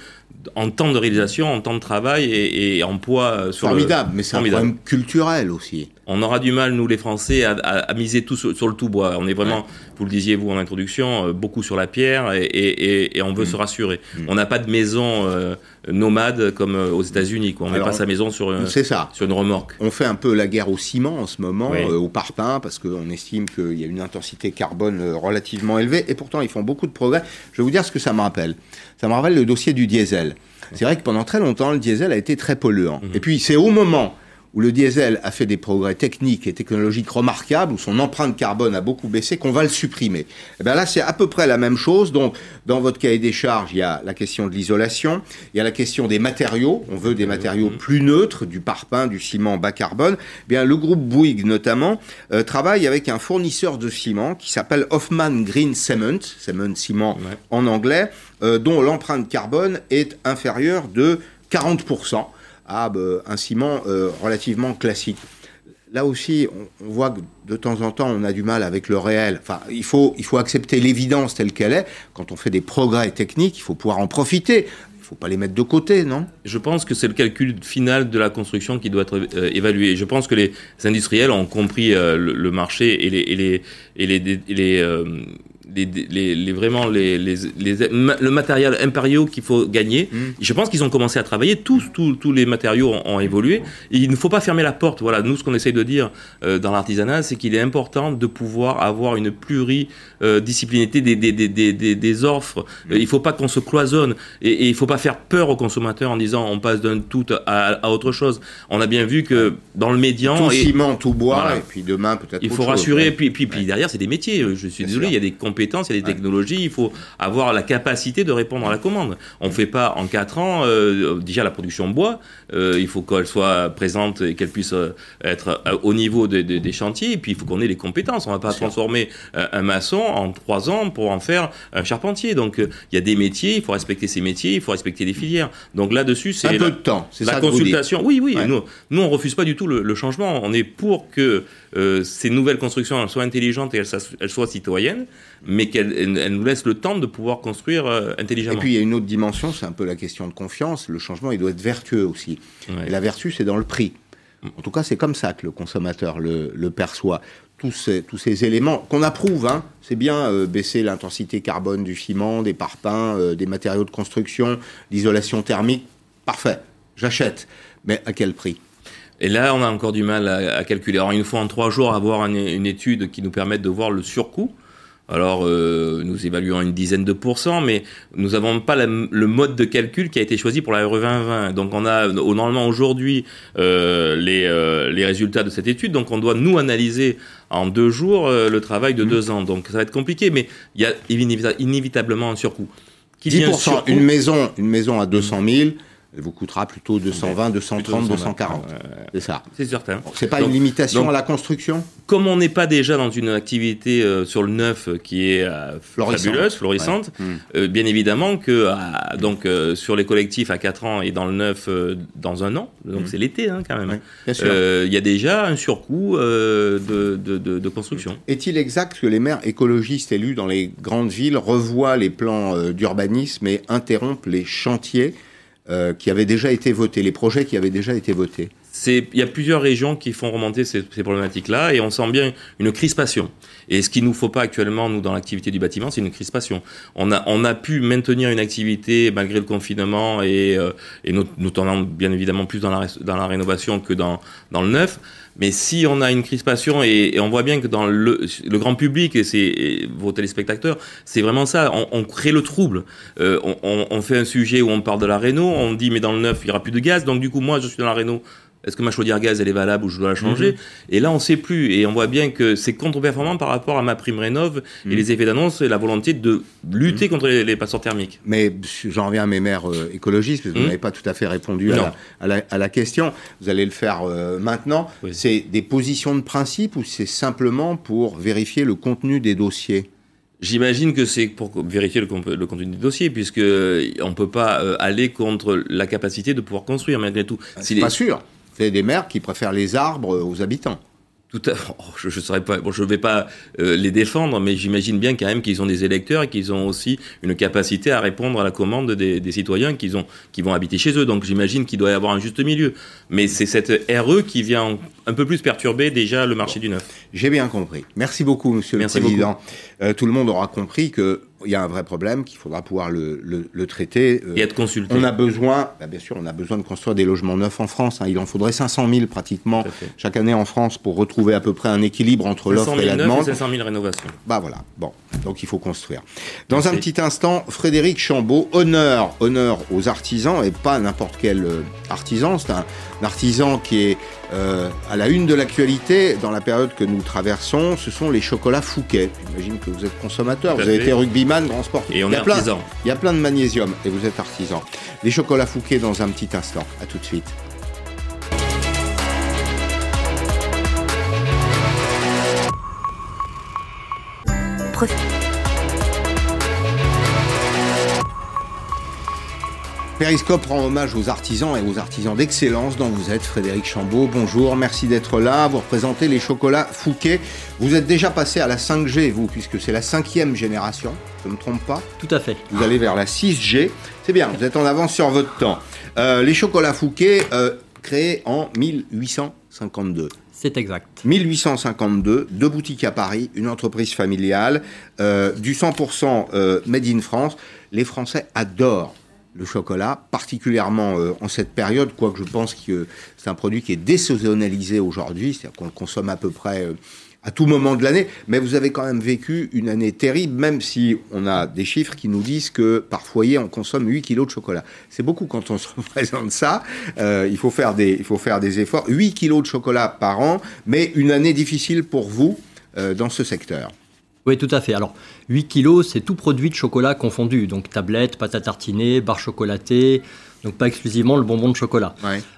en temps de réalisation, en temps de travail et, et en poids euh, sur formidable le... mais c'est un problème culturel aussi On aura du mal, nous les Français, à, à, à miser tout sur, sur le tout bois. On est vraiment, vous le disiez vous en introduction, euh, beaucoup sur la pierre et, et, et, et on veut Mm. se rassurer. Mm. On n'a pas de maison euh, nomade comme euh, aux États-Unis. On met Alors, pas sa maison sur, euh, c'est ça sur une remorque. On fait un peu la guerre au ciment en ce moment, Oui. au parpaing, parce qu'on estime qu'il y a une intensité carbone relativement élevée, et pourtant ils font beaucoup de progrès. Je vais vous dire ce que ça me rappelle. Ça me rappelle le dossier du diesel. C'est vrai que pendant très longtemps, le diesel a été très polluant. Mhm. Et puis c'est au moment où le diesel a fait des progrès techniques et technologiques remarquables, où son empreinte carbone a beaucoup baissé, qu'on va le supprimer. Et bien là, c'est à peu près la même chose. Donc, dans votre cahier des charges, il y a la question de l'isolation, il y a la question des matériaux. On veut des matériaux plus neutres, du parpaing, du ciment bas carbone. Eh bien, le groupe Bouygues, notamment, euh, travaille avec un fournisseur de ciment qui s'appelle Hoffman Green Cement, cement ciment Ouais. en anglais, euh, dont l'empreinte carbone est inférieure de 40% à bah, un ciment euh, relativement classique. Là aussi, on, voit que de temps en temps, on a du mal avec le réel. Enfin, il faut, il faut accepter l'évidence telle qu'elle est. Quand on fait des progrès techniques, il faut pouvoir en profiter. Il ne faut pas les mettre de côté, non? Je pense que c'est le calcul final de la construction qui doit être euh, évalué. Je pense que les industriels ont compris euh, le, marché et les, et les, euh, les, les, les- vraiment les, le matériel impériaux qu'il faut gagner. Mm. Je pense qu'ils ont commencé à travailler. Tous, tous, tous les matériaux ont, ont évolué. Et il ne faut pas fermer la porte. Voilà, nous, ce qu'on essaye de dire euh, dans l'artisanat, c'est qu'il est important de pouvoir avoir une pluridisciplinarité des, des, des, des, des, offres. Euh, il ne faut pas qu'on se cloisonne. Et, et il ne faut pas faire peur aux consommateurs en disant on passe d'un tout à, à autre chose. On a bien vu que dans le médian. Tout et- ciment, tout bois, Voilà. et puis demain peut-être il faut chose, rassurer, ouais. puis, puis, puis derrière, c'est des métiers. Je suis Bien désolé, sûr. il y a des, comp- compétences, il y a des technologies, il faut avoir la capacité de répondre à la commande. On ne fait pas en 4 ans, euh, déjà la production bois, euh, il faut qu'elle soit présente et qu'elle puisse euh, être au niveau de- de- des chantiers, et puis il faut qu'on ait les compétences. On ne va pas transformer un maçon en 3 ans pour en faire un charpentier. Donc il y a des métiers, il faut respecter ces métiers, il faut respecter les filières. Donc là-dessus, c'est Un peu la- de temps, c'est la ça que vous dites. consultation. Oui, oui. Ouais. Nous, nous, on refuse pas du tout le, le changement. On est pour que euh, ces nouvelles constructions soient intelligentes et elles, soient citoyennes, mais elles- elles nous laissent le temps de pouvoir construire euh, Et intelligemment. puis il y a une autre dimension, c'est un peu la question de confiance. Le changement, il doit être vertueux aussi. Et la vertu, c'est dans le prix. En tout cas, c'est comme ça que le consommateur le, le perçoit. Tous ces, tous ces éléments qu'on approuve, hein, c'est bien euh, baisser l'intensité carbone du ciment, des parpaings, euh, des matériaux de construction, l'isolation thermique, parfait, j'achète. Mais à quel prix? Et là, on a encore du mal à, à calculer. Alors, il nous faut en trois jours avoir une, une étude qui nous permette de voir le surcoût. Alors, euh, nous évaluons une dizaine de pourcents, mais nous n'avons pas la- le mode de calcul qui a été choisi pour la RE 2020. Donc, on a au- normalement aujourd'hui euh, les, euh, les résultats de cette étude. Donc, on doit nous analyser en deux jours euh, le travail Mmh. de deux ans. Donc, ça va être compliqué, mais il y a inévita- inévitablement un surcoût. Qu'il y ait un 10%, surcoût- une maison, une maison à 200 000, elle vous coûtera plutôt 220, 230, 240. C'est ça. C'est certain. C'est pas Donc- une limitation donc, à la construction? Comme on n'est pas déjà dans une activité euh, sur le neuf qui est euh, Florissante. fabuleuse, florissante, Ouais. Mm. euh, bien évidemment que à- donc euh, sur les collectifs à 4 ans et dans le neuf euh, dans un an, donc Mm. c'est l'été hein, quand même. euh, Il y a déjà un surcoût euh, de, de, de- de construction. Est-il exact que les maires écologistes élus dans les grandes villes revoient les plans euh, d'urbanisme et interrompent les chantiers? Euh, qui avaient déjà été votés, les projets qui avaient déjà été votés Il y a plusieurs régions qui font remonter ces, ces problématiques-là et on sent bien une crispation. Et ce qu'il nous faut pas actuellement, nous, dans l'activité du bâtiment, c'est une crispation. On a, on a pu maintenir une activité malgré le confinement et, euh, et nous, nous tournons bien évidemment plus dans la, dans la rénovation que dans, dans le neuf. Mais si on a une crispation et, on voit bien que dans le, grand public et, c'est, vos téléspectateurs, c'est vraiment ça. On, crée le trouble. Euh, on, fait un sujet où on parle de la réno, on dit mais dans le neuf il y aura plus de gaz. Donc du coup moi je suis dans la réno. Est-ce que ma chaudière gaz elle est valable ou je dois la changer Mhm. Et là on sait plus et on voit bien que c'est contre-performant par rapport à ma prime rénov Mhm. et les effets d'annonce et la volonté de lutter contre les, les passeurs thermiques. Mais j'en reviens à mes maires euh, écologistes, parce que vous n'avez pas tout à fait répondu à la, à la- à la question. Vous allez le faire euh, maintenant. C'est des positions de principe ou c'est simplement pour vérifier le contenu des dossiers? J'imagine que c'est pour vérifier le, contenu du dossier, puisque euh, on peut pas euh, aller contre la capacité de pouvoir construire malgré tout. C'est pas sûr. C'est des maires qui préfèrent les arbres aux habitants. Tout à oh, je, je saurais pas, bon, je vais pas euh, les défendre, mais j'imagine bien quand même qu'ils ont des électeurs et qu'ils ont aussi une capacité à répondre à la commande des, des citoyens qu'ils ont, qui vont habiter chez eux. Donc j'imagine qu'il doit y avoir un juste milieu. Mais c'est cette RE qui vient un peu plus perturber déjà le marché du neuf. J'ai bien compris. Merci beaucoup, Monsieur Merci le Président. Euh, tout le monde aura compris qu'il y a un vrai problème, qu'il faudra pouvoir le, le- le traiter. Euh, Et être consulté. On a besoin, bah, bien sûr, on a besoin de construire des logements neufs en France. hein. Il en faudrait 500 000 pratiquement chaque année en France pour retrouver à peu près un équilibre entre 500 l'offre et 000 la et demande. 500 000 rénovations. Bah voilà, bon, donc il faut construire. Dans un petit instant, Frédéric Chambaud, honneur, honneur aux artisans, et pas n'importe quel euh, artisan, c'est un, un artisan qui est euh, à la une de l'actualité dans la période que nous traversons, ce sont les chocolats Fouquet. J'imagine que vous êtes consommateur, vous avez été rugbyman, grand sportif. Et on Il y a est plein- artisan. Il y a plein de magnésium, et vous êtes artisan. Les chocolats Fouquet dans un petit instant, à tout de suite. Périscope rend hommage aux artisans et aux artisans d'excellence dont vous êtes, Frédéric Chambaud. Bonjour, merci d'être là. Vous représentez les chocolats Fouquet. Vous êtes déjà passé à la 5G, vous, puisque c'est la cinquième génération, je ne me trompe pas Tout à fait. Vous allez vers la 6G. C'est bien, vous êtes en avance sur votre temps. Euh, les chocolats Fouquet, euh, créés en 1852. C'est exact. 1852, deux boutiques à Paris, une entreprise familiale, euh, du 100% euh, made in France. Les Français adorent le chocolat, particulièrement euh, en cette période, quoique je pense que c'est un produit qui est désaisonnalisé aujourd'hui, c'est-à-dire qu'on le consomme à peu près euh, à tout moment de l'année, mais vous avez quand même vécu une année terrible, même si on a des chiffres qui nous disent que par foyer, on consomme 8 kilos de chocolat. C'est beaucoup quand on se représente ça, euh, il, faut faire des, il faut faire des efforts. 8 kilos de chocolat par an, mais une année difficile pour vous dans ce secteur. Oui, tout à fait. Alors, 8 kilos, c'est tout produit de chocolat confondu. Donc, tablette, pâte à tartiner, barre chocolatée, donc pas exclusivement le bonbon de chocolat.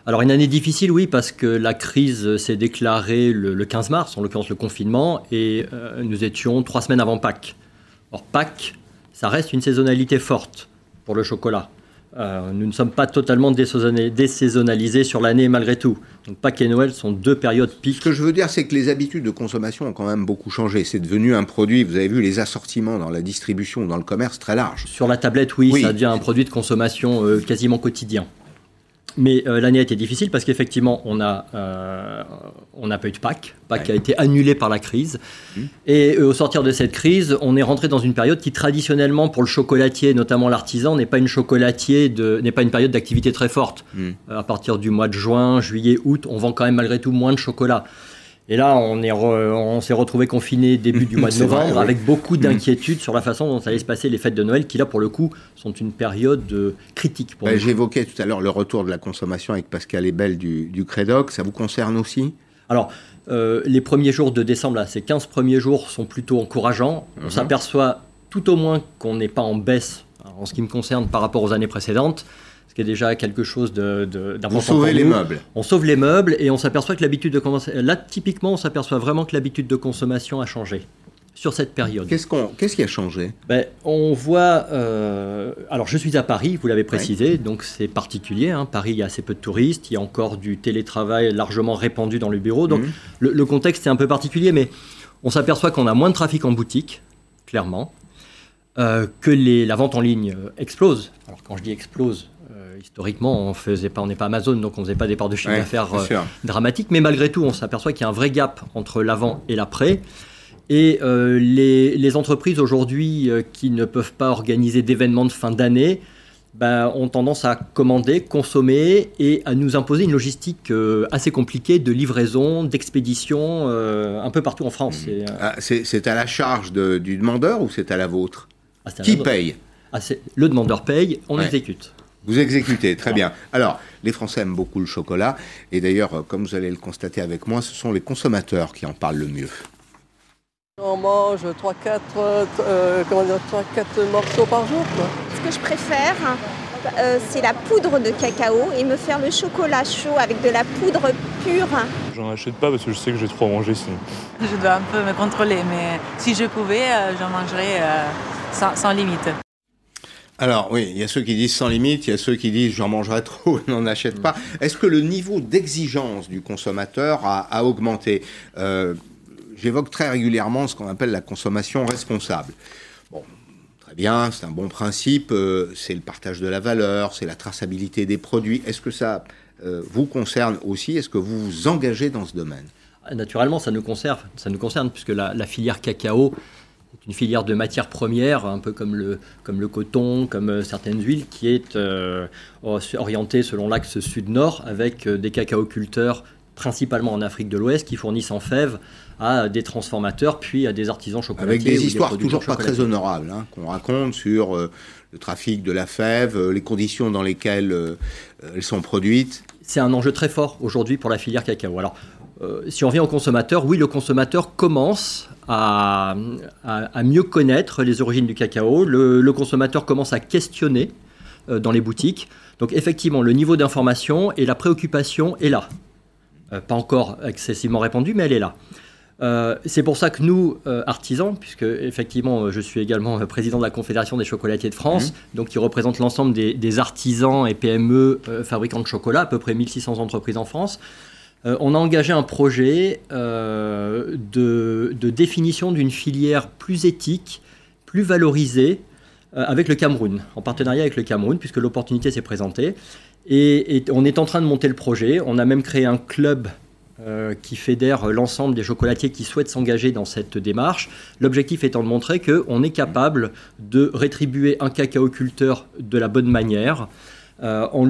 Alors, une année difficile, oui, parce que la crise s'est déclarée le, 15 mars, en l'occurrence le confinement, et euh, nous étions trois semaines avant Pâques. Or, Pâques, ça reste une saisonnalité forte pour le chocolat. Euh, nous ne sommes pas totalement désaisonnalisés sur l'année malgré tout. Donc Pâques et Noël sont deux périodes piques. Ce que je veux dire, c'est que les habitudes de consommation ont quand même beaucoup changé. C'est devenu un produit, vous avez vu les assortiments dans la distribution, dans le commerce, très large. Sur la tablette, oui, ça devient un produit de consommation euh, quasiment quotidien. Mais euh, l'année a été difficile parce qu'effectivement, on n'a euh, on pas eu de Pâques. Pâques a été annulé par la crise. Mmh. Et euh, au sortir de cette crise, on est rentré dans une période qui, traditionnellement, pour le chocolatier, notamment l'artisan, n'est pas une chocolatier, n'est pas une période d'activité très forte. Mmh. À partir du mois de juin, juillet, août, on vend quand même malgré tout moins de chocolat. Et là, on, est on s'est retrouvé confiné début du mois de novembre avec beaucoup mm. d'inquiétudes sur la façon dont allait se passer les fêtes de Noël, qui là, pour le coup, sont une période euh, critique. Pour bah, J'évoquais tout à l'heure le retour de la consommation avec Pascal Ebel du, du Crédoc. Ça vous concerne aussi? Alors, euh, les premiers jours de décembre, là, ces 15 premiers jours sont plutôt encourageants. On uh-huh. s'aperçoit tout au moins qu'on n'est pas en baisse en ce qui me concerne par rapport aux années précédentes qui est déjà quelque chose d'important. De, sauver les meubles. On sauve les meubles et on s'aperçoit que l'habitude de consommation. Là, typiquement, on s'aperçoit vraiment que l'habitude de consommation a changé sur cette période. Qu'est-ce, qu'on, qu'est-ce qui a changé? Ben, On voit. Euh, alors, je suis à Paris, vous l'avez précisé, donc c'est particulier. Hein. Paris, il y a assez peu de touristes, il y a encore du télétravail largement répandu dans le bureau. Donc, mhm. le, contexte est un peu particulier, mais on s'aperçoit qu'on a moins de trafic en boutique, clairement. Euh, que les, la vente en ligne euh, explose. Alors quand je dis explose, historiquement, on faisait pas, on n'est pas Amazon, donc on faisait pas des parts de chiffre d'affaires euh, dramatiques. Mais malgré tout, on s'aperçoit qu'il y a un vrai gap entre l'avant et l'après. Et euh, les, entreprises aujourd'hui euh, qui ne peuvent pas organiser d'événements de fin d'année ben, ont tendance à commander, consommer et à nous imposer une logistique assez compliquée de livraison, d'expédition un peu partout en France. Mmh. Ah, c'est à la charge du demandeur ou c'est à la vôtre? Ah, Qui paye? Ah, Le demandeur paye, on exécute. Vous exécutez, très bien. Alors, les Français aiment beaucoup le chocolat, et d'ailleurs, euh, comme vous allez le constater avec moi, ce sont les consommateurs qui en parlent le mieux. On mange 3-4 euh, morceaux par jour. Ce que je préfère, euh, c'est la poudre de cacao et me faire le chocolat chaud avec de la poudre pure. J'en achète pas parce que je sais que j'ai trop à manger sinon. Je dois un peu me contrôler, mais si je pouvais, j'en mangerais sans limite. Alors oui, il y a ceux qui disent sans limite, il y a ceux qui disent j'en mangerai trop, n'en achète pas. Est-ce que le niveau d'exigence du consommateur a, augmenté? Euh, J'évoque très régulièrement ce qu'on appelle la consommation responsable. Bon, très bien, c'est un bon principe, euh, c'est le partage de la valeur, c'est la traçabilité des produits. Est-ce que ça euh, vous concerne aussi? Est-ce que vous vous engagez dans ce domaine? Naturellement, ça nous concerne, ça nous concerne puisque la filière cacao une filière de matières premières, un peu comme le, comme le coton, comme euh, certaines huiles, qui est euh, orientée selon l'axe sud-nord, avec euh, des cacaoculteurs principalement en Afrique de l'Ouest, qui fournissent en fèves à des transformateurs, puis à des artisans chocolatiers. Avec des histoires toujours pas très honorables, hein, qu'on raconte sur le trafic de la fève, les conditions dans lesquelles elles sont produites. C'est un enjeu très fort aujourd'hui pour la filière cacao. Alors, si on vient au consommateur, oui, le consommateur commence à, mieux connaître les origines du cacao. Le, consommateur commence à questionner euh, dans les boutiques. Donc effectivement, le niveau d'information et la préoccupation est là. Euh, pas encore excessivement répandue, mais elle est là. Euh, c'est pour ça que nous, artisans, puisque effectivement je suis également président de la Confédération des chocolatiers de France, mmh. donc qui représente l'ensemble des, des, artisans et PME fabricants de chocolat, à peu près 1600 entreprises en France, euh, on a engagé un projet euh, de, définition d'une filière plus éthique, plus valorisée euh, avec le Cameroun, en partenariat avec le Cameroun, puisque l'opportunité s'est présentée. Et, on est en train de monter le projet. On a même créé un club qui fédère l'ensemble des chocolatiers qui souhaitent s'engager dans cette démarche. L'objectif étant de montrer qu'on est capable de rétribuer un cacaoculteur de la bonne manière, euh, en,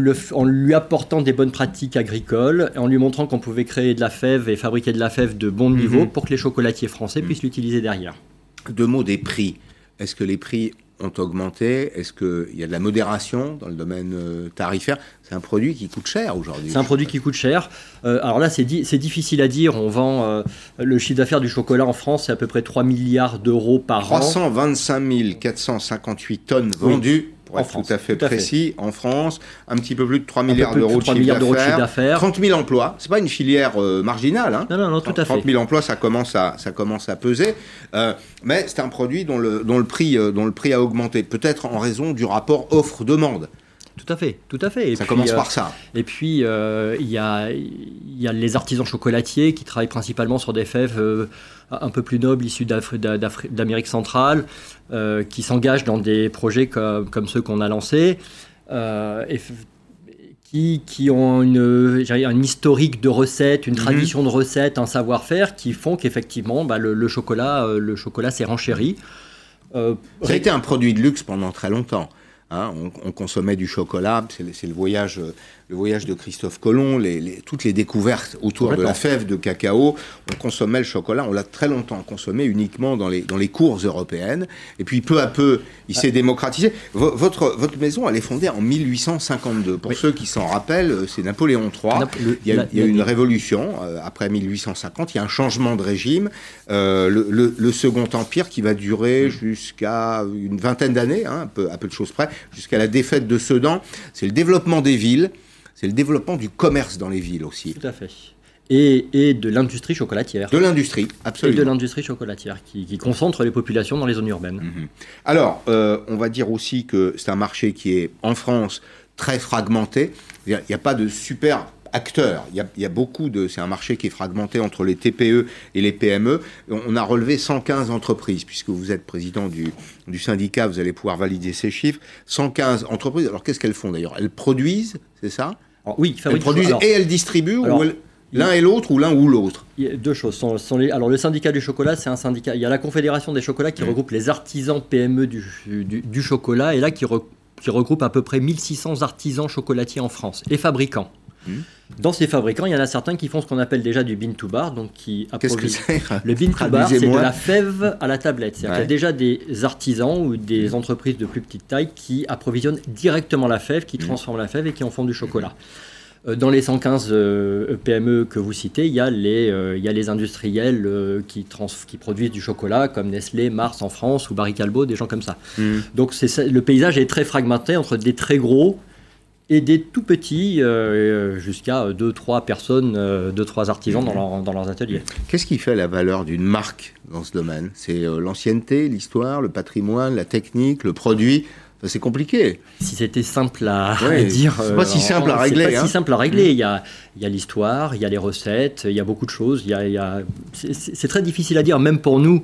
lui apportant des bonnes pratiques agricoles, en lui montrant qu'on pouvait créer de la fève et fabriquer de la fève de bon niveau mhm. pour que les chocolatiers français puissent mhm. l'utiliser derrière. Deux mots des prix. Est-ce que les prix ont augmenté? Est-ce qu'il y a de la modération dans le domaine euh, tarifaire? C'est un produit qui coûte cher aujourd'hui. C'est un produit qui coûte cher. Euh, alors là, c'est di- c'est difficile à dire. On vend euh, le chiffre d'affaires du chocolat en France, c'est à peu près 3 milliards d'euros par an. 325 458 tonnes Oui. Pour En être France, tout à fait tout à fait. précis, en France. Un petit peu plus de 3 peu milliards d'euros de, 3 chiffre d'affaires. d'affaires. 30 000 emplois. C'est pas une filière euh, marginale. Hein. Non, non, non, tout à 30 fait. 000 emplois, ça commence à, ça commence à peser. Euh, mais c'est un produit dont le, dont, le prix, euh, dont le prix a augmenté. Peut-être en raison du rapport offre-demande. Tout à fait, tout à fait. Et Ça puis, commence euh, par ça. Et puis, euh, il y, a, il y a les artisans chocolatiers qui travaillent principalement sur des fèves euh, un peu plus nobles issues d'Amérique centrale, euh, qui s'engagent dans des projets comme, comme ceux qu'on a lancés, euh, et qui, qui ont une, une historique de recettes, une Mhm. tradition de recettes, un savoir-faire qui font qu'effectivement, bah, le, le chocolat, le chocolat s'est renchéri. Euh, Ça a été un produit de luxe pendant très longtemps. Hein. on, on consommait du chocolat, c'est le, c'est le voyage, euh, le voyage de Christophe Colomb, les- les- toutes les découvertes autour de la fève de cacao. On consommait le chocolat, on l'a très longtemps consommé uniquement dans les, dans les cours européennes. Et puis peu à peu, il s'est démocratisé. Vo- votre, votre maison, elle est fondée en 1852. Pour ceux qui s'en rappellent, euh, c'est Napoléon III. Nap- le- il y a, la- il y a la- une révolution euh, après 1850. Il y a un changement de régime. Euh, le, le- le Second Empire qui va durer jusqu'à une vingtaine d'années, hein, peu, à peu de choses près, jusqu'à la défaite de Sedan. C'est le développement des villes. C'est le développement du commerce dans les villes aussi. Tout à fait. Et, et de l'industrie chocolatière. De l'industrie, Et absolument. de l'industrie chocolatière qui, qui concentre les populations dans les zones urbaines. Alors, euh, on va dire aussi que c'est un marché qui est, en France, très fragmenté. Il n'y a, pas de super acteurs. Il y a, il y a beaucoup de... C'est un marché qui est fragmenté entre les TPE et les PME. On on a relevé 115 entreprises, puisque vous êtes président du, du syndicat, vous allez pouvoir valider ces chiffres. 115 entreprises. Alors, qu'est-ce qu'elles font d'ailleurs? Elles produisent, c'est ça? Oui, alors- et elles distribuent alors, ou elles- l'un et l'autre ou l'un ou l'autre? Il y a deux choses. Sont- sont les- alors le syndicat du chocolat, c'est un syndicat. Il y a la Confédération des chocolats qui regroupe les artisans PME du, du- du chocolat et là qui, re- qui regroupe à peu près 1600 artisans chocolatiers en France et fabricants. Dans ces fabricants, il y en a certains qui font ce qu'on appelle déjà du bean to bar, donc qui Qu'est-ce que approvi- c'est Le bean to bar, c'est de la fève à la tablette. C'est-à-dire Ouais. qu'il y a déjà des artisans ou des entreprises de plus petite taille qui approvisionnent directement la fève, Mmh. qui transforment la fève et qui en font du chocolat. Euh, Dans les 115 euh, PME que vous citez, il y a les, euh, il y a les industriels euh, qui, trans- qui produisent du chocolat, comme Nestlé, Mars en France ou Barry Callebaut, des gens comme ça. Donc le paysage est très fragmenté entre des très gros et des tout petits, euh, jusqu'à 2-3 personnes, 2-3 artisans dans, leur- dans leurs ateliers. Qu'est-ce qui fait la valeur d'une marque dans ce domaine? C'est euh, l'ancienneté, l'histoire, le patrimoine, la technique, le produit? Enfin, C'est compliqué. Si c'était simple à, à Ouais, dire. c'est pas si simple à c'est régler, pas hein. si simple à régler. Il y a, il y a l'histoire, il y a les recettes, il y a beaucoup de choses. Il y a, il y a- c'est très difficile à dire, même pour nous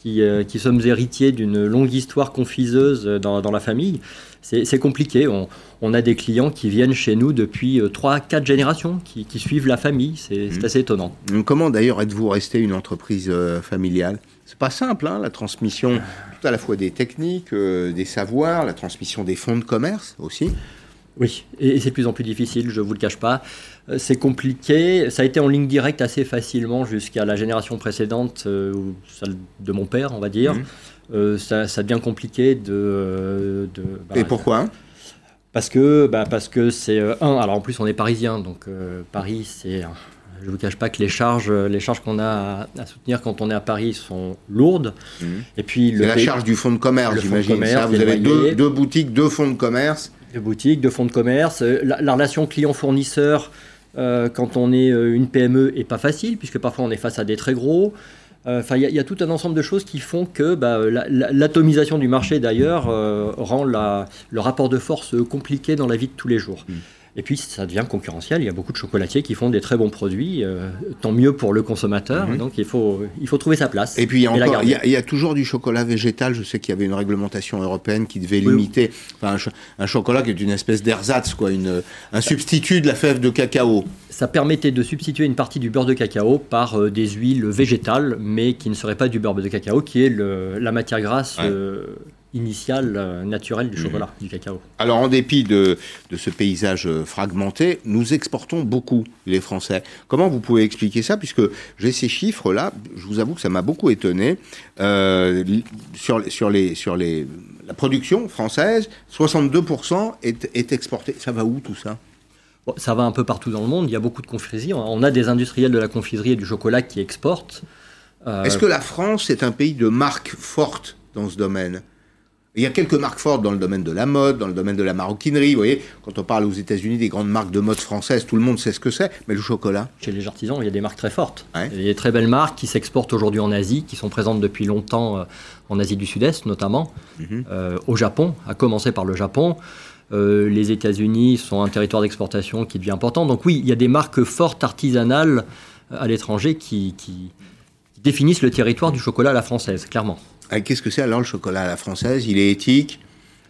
qui, euh, qui sommes héritiers d'une longue histoire confiseuse dans, dans la famille. C'est compliqué. On, on a des clients qui viennent chez nous depuis 3-4 générations, qui, qui suivent la famille. C'est c'est assez étonnant. Comment d'ailleurs êtes-vous resté une entreprise euh, familiale? C'est pas simple, hein, la transmission tout à la fois des techniques, euh, des savoirs, la transmission des fonds de commerce aussi. Oui, et, c'est de plus en plus difficile, je ne vous le cache pas. Euh, C'est compliqué. Ça a été en ligne directe assez facilement jusqu'à la génération précédente, euh, celle de mon père, on va dire. Mhm. Euh, ça, ça devient compliqué de. de bah, Et pourquoi? Parce que bah, parce que c'est un. Alors en plus, on est parisien, donc euh, Paris, c'est. Je ne vous cache pas que les charges, les charges qu'on a à, soutenir quand on est à Paris sont lourdes. Et puis le la charge du fonds de commerce, j'imagine. ça. Vous avez deux boutiques, deux fonds de commerce. De boutiques, de fonds de commerce. Euh, La, la relation client-fournisseur, euh, quand on est euh, une PME, est pas facile, puisque parfois on est face à des très gros. Il y, a- tout un ensemble de choses qui font que bah, la- la- l'atomisation du marché, d'ailleurs, rend le rapport de force compliqué dans la vie de tous les jours. Mm. Et puis, ça devient concurrentiel. Il y a beaucoup de chocolatiers qui font des très bons produits. euh, tant mieux pour le consommateur. Mhm. Donc, il faut, il faut trouver sa place. Et puis il y, a encore, il, y a, il y a toujours du chocolat végétal. Je sais qu'il y avait une réglementation européenne qui devait limiter enfin, un, cho- un chocolat qui est une espèce d'ersatz, quoi, une, un substitut de la fève de cacao. Ça permettait de substituer une partie du beurre de cacao par euh, des huiles végétales, mais qui ne seraient pas du beurre de cacao, qui est le- la matière grasse Ouais. euh, initial, euh, naturel du Mhm. chocolat, du cacao. Alors, en dépit de, de ce paysage euh, fragmenté, nous exportons beaucoup, les Français. Comment vous pouvez expliquer ça? Puisque j'ai ces chiffres-là, je vous avoue que ça m'a beaucoup étonné. Euh, sur, sur, les, sur les, la production française, 62% est, est exportée. Ça va où tout ça? Bon, ça va un peu partout dans le monde, il y a beaucoup de confiseries. On a des industriels de la confiserie et du chocolat qui exportent. Euh, Est-ce que la France est un pays de marques fortes dans ce domaine? Il y a quelques marques fortes dans le domaine de la mode, dans le domaine de la maroquinerie. Vous voyez, quand on parle aux États-Unis des grandes marques de mode françaises, tout le monde sait ce que c'est. Mais le chocolat Chez les artisans, il y a des marques très fortes. Il y a des très belles marques qui s'exportent aujourd'hui en Asie, qui sont présentes depuis longtemps euh, en Asie du Sud-Est notamment, euh, au Japon, à commencer par le Japon. Euh, les États-Unis sont un territoire d'exportation qui devient important. Donc oui, il y a des marques fortes artisanales à l'étranger qui définissent le territoire du chocolat à la française, clairement. Ah, Qu'est-ce que c'est alors le chocolat à la française? Il est éthique?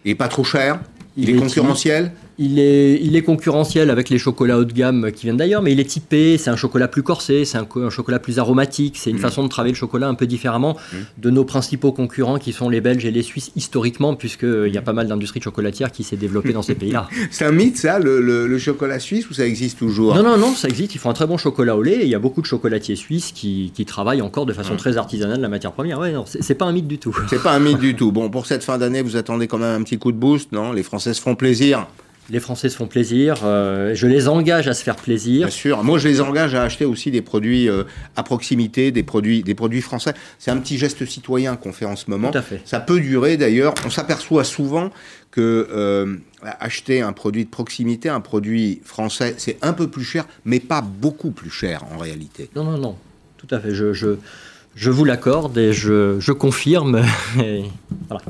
Il est pas trop cher? Il, est, concurrentiel? Il est, il est concurrentiel avec les chocolats haut de gamme qui viennent d'ailleurs, mais il est typé, c'est un chocolat plus corsé, c'est un, co- un chocolat plus aromatique, c'est une Mm. façon de travailler le chocolat un peu différemment de nos principaux concurrents qui sont les Belges et les Suisses historiquement, puisqu'il y a pas mal d'industries chocolatières qui s'est développée dans ces pays-là. C'est un mythe ça, le, le- le chocolat suisse, ou ça existe toujours? Non, non, non, ça existe, ils font un très bon chocolat au lait, et il y a beaucoup de chocolatiers suisses qui, qui travaillent encore de façon Mm. très artisanale la matière première. Ouais, non, c'est pas un mythe du tout. C'est pas un mythe du tout. Bon, pour cette fin d'année, vous attendez quand même un petit coup de boost, non? Les Français se font plaisir. Les Français se font plaisir, euh, je les engage à se faire plaisir. Bien sûr. Moi, je les engage à acheter aussi des produits euh, à proximité, des produits, des produits français. C'est un petit geste citoyen qu'on fait en ce moment. Tout à fait. Ça peut durer d'ailleurs. On s'aperçoit souvent que euh, acheter un produit de proximité, un produit français, c'est un peu plus cher, mais pas beaucoup plus cher en réalité. Non, non, non, tout à fait. Je, je, je vous l'accorde et je, je confirme. Et voilà.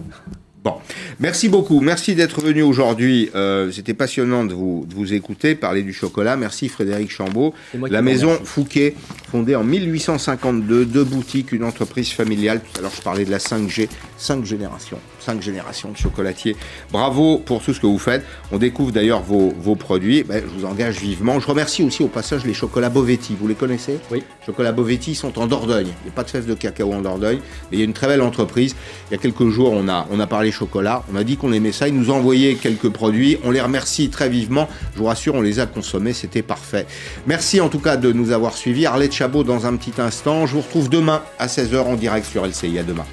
Bon, merci beaucoup. Merci d'être venu aujourd'hui. Euh, C'était passionnant de vous, de vous écouter, parler du chocolat. Merci Frédéric Chambaud. La maison remercie. Fouquet, fondée en 1852, deux boutiques, une entreprise familiale. Tout à l'heure, je parlais de la 5G, cinq générations, cinq générations de chocolatiers. Bravo pour tout ce que vous faites. On découvre d'ailleurs vos, vos produits. Ben, je vous engage vivement. Je remercie aussi au passage les chocolats Bovetti. Vous les connaissez? Oui. Chocolats Bovetti sont en Dordogne. Il n'y a pas de fèves de cacao en Dordogne, mais il y a une très belle entreprise. Il y a quelques jours, on a, on a parlé chocolat. On a dit qu'on aimait ça. Ils nous ont envoyé quelques produits. On les remercie très vivement. Je vous rassure, on les a consommés. C'était parfait. Merci en tout cas de nous avoir suivis. Arlette Chabot dans un petit instant. Je vous retrouve demain à 16h en direct sur LCI. À demain.